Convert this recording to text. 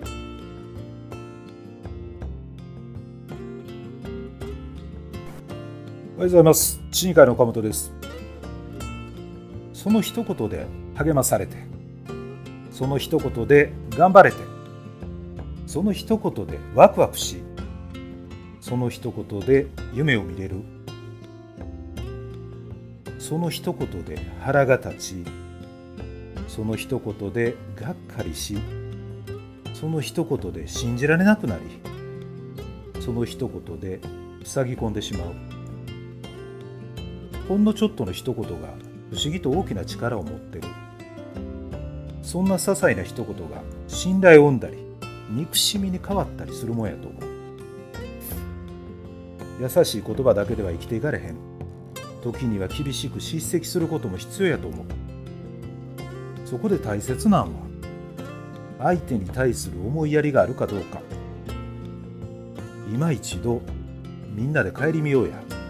おはようございます。市議会の岡本です。その一言で励まされて、その一言で頑張れて、その一言でワクワクし、その一言で夢を見れる、その一言で腹が立ち、その一言でがっかりし、その一言で信じられなくなり、その一言で塞ぎ込んでしまう。ほんのちょっとの一言が不思議と大きな力を持ってる。そんな些細な一言が信頼を生んだり憎しみに変わったりするもんやと思う。優しい言葉だけでは生きていかれへん。時には厳しく叱責することも必要やと思う。そこで大切なんは相手に対する思いやりがあるかどうか。今一度みんなで顧みようや。